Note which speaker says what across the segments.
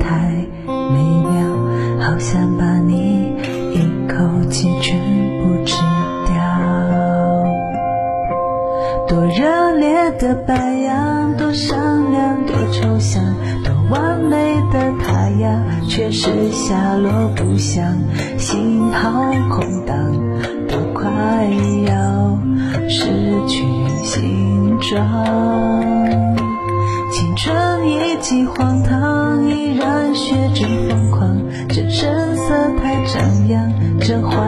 Speaker 1: 太美妙，好想把你一口气全部吃掉。多热烈的白羊，多善良，多抽象，多完美的太阳，却是下落不详。心好空荡，都快要失去形状。青春一记荒唐，依然学着疯狂。这声色太张扬，这花。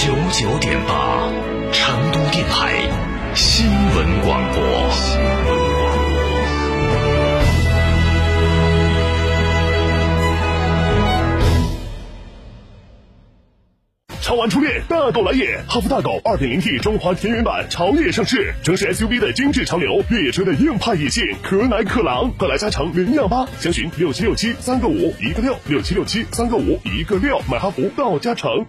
Speaker 2: 九九点八，成都电台新闻广播。
Speaker 3: 超玩初恋，大狗来也！哈弗大狗二点零 T 中华田园版潮野上市，城市 SUV 的精致潮流，越野车的硬派野性，可奶可狼，快来加诚领量吧！详询六七六七三个五一个六，六七六七三个五一个六，买哈弗到加诚。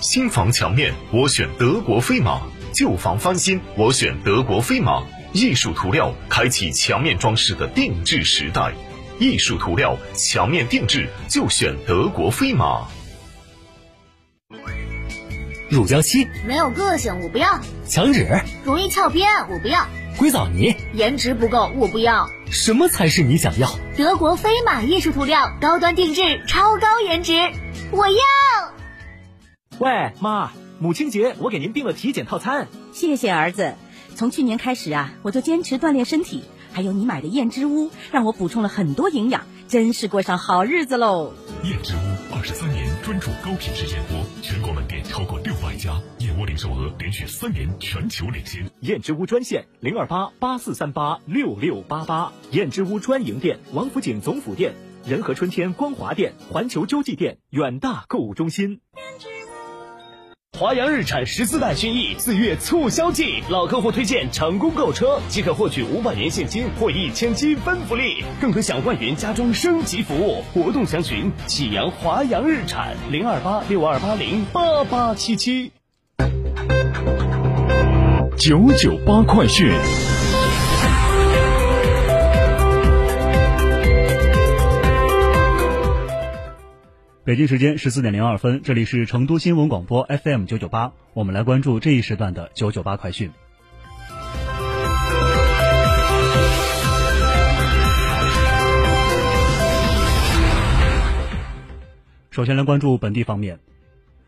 Speaker 4: 新房墙面我选德国飞马，旧房翻新我选德国飞马。艺术涂料开启墙面装饰的定制时代，艺术涂料墙面定制就选德国飞马。
Speaker 5: 乳胶漆
Speaker 6: 没有个性，我不要。
Speaker 5: 墙纸
Speaker 6: 容易翘边，我不要。
Speaker 5: 硅藻泥
Speaker 6: 颜值不够，我不要。
Speaker 5: 什么才是你想要？
Speaker 6: 德国飞马艺术涂料高端定制，超高颜值，我要。
Speaker 7: 喂，妈，母亲节我给您订了体检套餐，
Speaker 8: 谢谢儿子。从去年开始啊，我就坚持锻炼身体，还有你买的燕之屋，让我补充了很多营养，真是过上好日子喽。
Speaker 9: 燕之屋二十三年专注高品质燕窝，全国门店超过六百家，燕窝零售额连续三年全球领先。
Speaker 10: 燕之屋专线零二八八四三八六六八八，燕之屋专营店：王府井总府店、仁和春天光华店、环球洲际店、远大购物中心。
Speaker 11: 华阳日产十四代轩逸四月促销季，老客户推荐成功购车，即可获取五百元现金或一千积分福利，更可享万元家装升级服务。活动详询启阳华阳日产零二八六二八零八八七七。
Speaker 12: 九九八快讯。
Speaker 13: 北京时间十四点零二分，这里是成都新闻广播 FM 九九八，我们来关注这一时段的九九八快讯。首先来关注本地方面，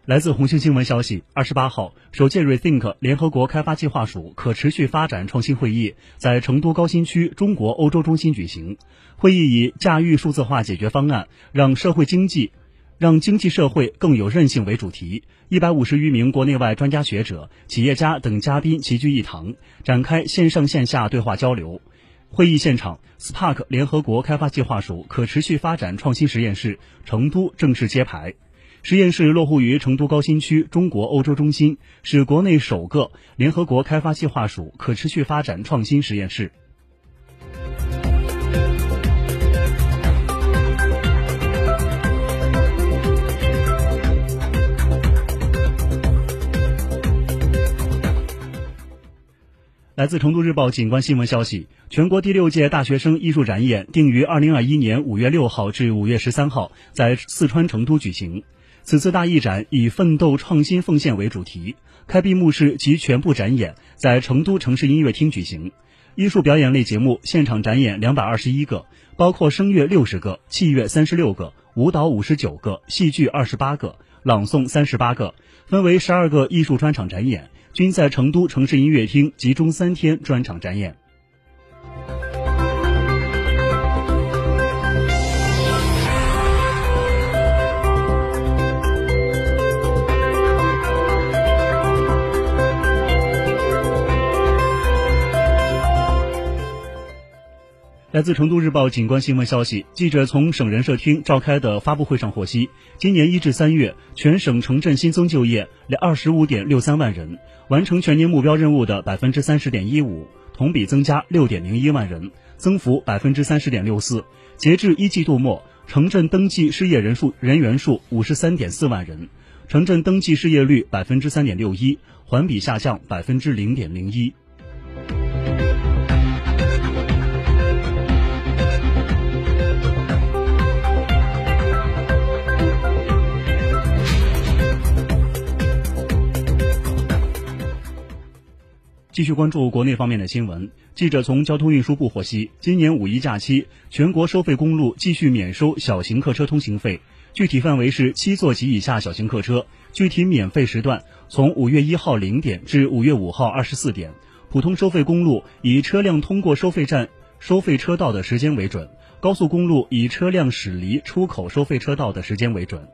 Speaker 13: 来自红星新闻消息，二十八号，首届 r e think 联合国开发计划署可持续发展创新会议在成都高新区中国欧洲中心举行，会议以驾驭数字化解决方案，让社会经济。让经济社会更有韧性为主题，一百五十余名国内外专家学者、企业家等嘉宾齐聚一堂，展开线上线下对话交流。会议现场 s p a r k 联合国开发计划署可持续发展创新实验室成都正式揭牌。实验室落户于成都高新区中国欧洲中心，是国内首个联合国开发计划署可持续发展创新实验室。来自《成都日报》景观新闻消息，全国第六届大学生艺术展演定于二零二一年五月六号至五月十三号在四川成都举行。此次大艺展以“奋斗、创新、奉献”为主题，开闭幕式及全部展演在成都城市音乐厅举行。艺术表演类节目现场展演两百二十一个，包括声乐六十个、器乐三十六个、舞蹈五十九个、戏剧二十八个、朗诵三十八个，分为十二个艺术专场展演。均在成都城市音乐厅集中三天专场展演。来自成都日报警观新闻消息，记者从省人社厅召开的发布会上获悉，今年一至三月，全省城镇新增就业二十五点六三万人，完成全年目标任务的百分之三十点一五，同比增加六点零一万人，增幅百分之三十点六四。截至一季度末，城镇登记失业人数人员数五十三点四万人，城镇登记失业率百分之三点六一，环比下降百分之零点零一。继续关注国内方面的新闻。记者从交通运输部获悉，今年五一假期，全国收费公路继续免收小型客车通行费，具体范围是七座及以下小型客车，具体免费时段从五月一号零点至五月五号二十四点。普通收费公路以车辆通过收费站收费车道的时间为准，高速公路以车辆驶离出口收费车道的时间为准。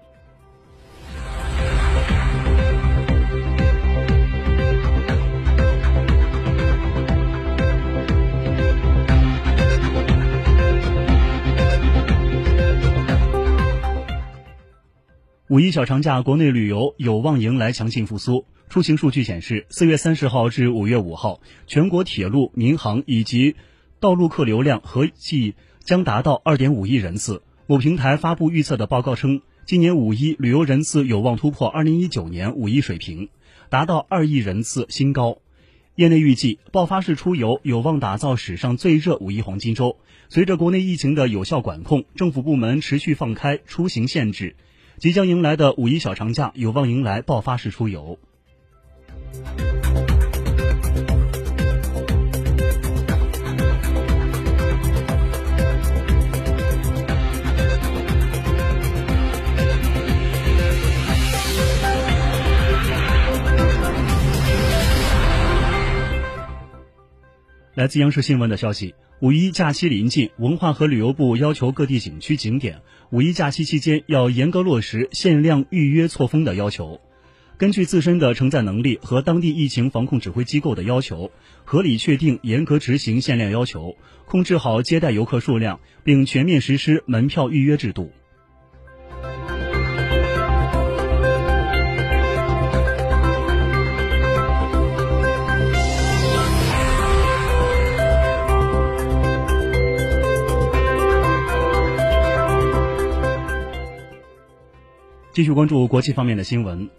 Speaker 13: 五一小长假，国内旅游有望迎来强劲复苏。出行数据显示，四月三十号至五月五号，全国铁路、民航以及道路客流量合计将达到二点五亿人次。某平台发布预测的报告称，今年五一旅游人次有望突破二零一九年五一水平，达到二亿人次新高。业内预计，爆发式出游有望打造史上最热五一黄金周。随着国内疫情的有效管控，政府部门持续放开出行限制。即将迎来的五一小长假，有望迎来爆发式出游。来自央视新闻的消息，五一假期临近，文化和旅游部要求各地景区景点五一假期期间要严格落实限量预约错峰的要求，根据自身的承载能力和当地疫情防控指挥机构的要求，合理确定，严格执行限量要求，控制好接待游客数量，并全面实施门票预约制度。继续关注国际方面的新闻。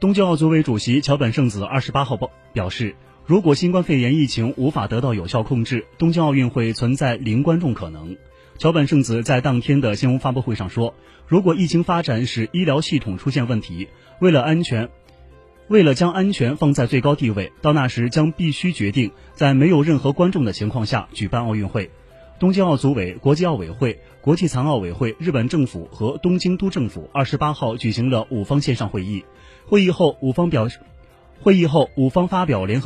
Speaker 13: 东京奥组委主席桥本圣子二十八号报表示，如果新冠肺炎疫情无法得到有效控制，东京奥运会存在零观众可能。桥本圣子在当天的新闻发布会上说：“如果疫情发展使医疗系统出现问题，为了安全，为了将安全放在最高地位，到那时将必须决定在没有任何观众的情况下举办奥运会。”东京奥组委、国际奥委会、国际残奥委会、日本政府和东京都政府二十八号举行了五方线上会议。会议后，五方表，示，会议后五方发表联合。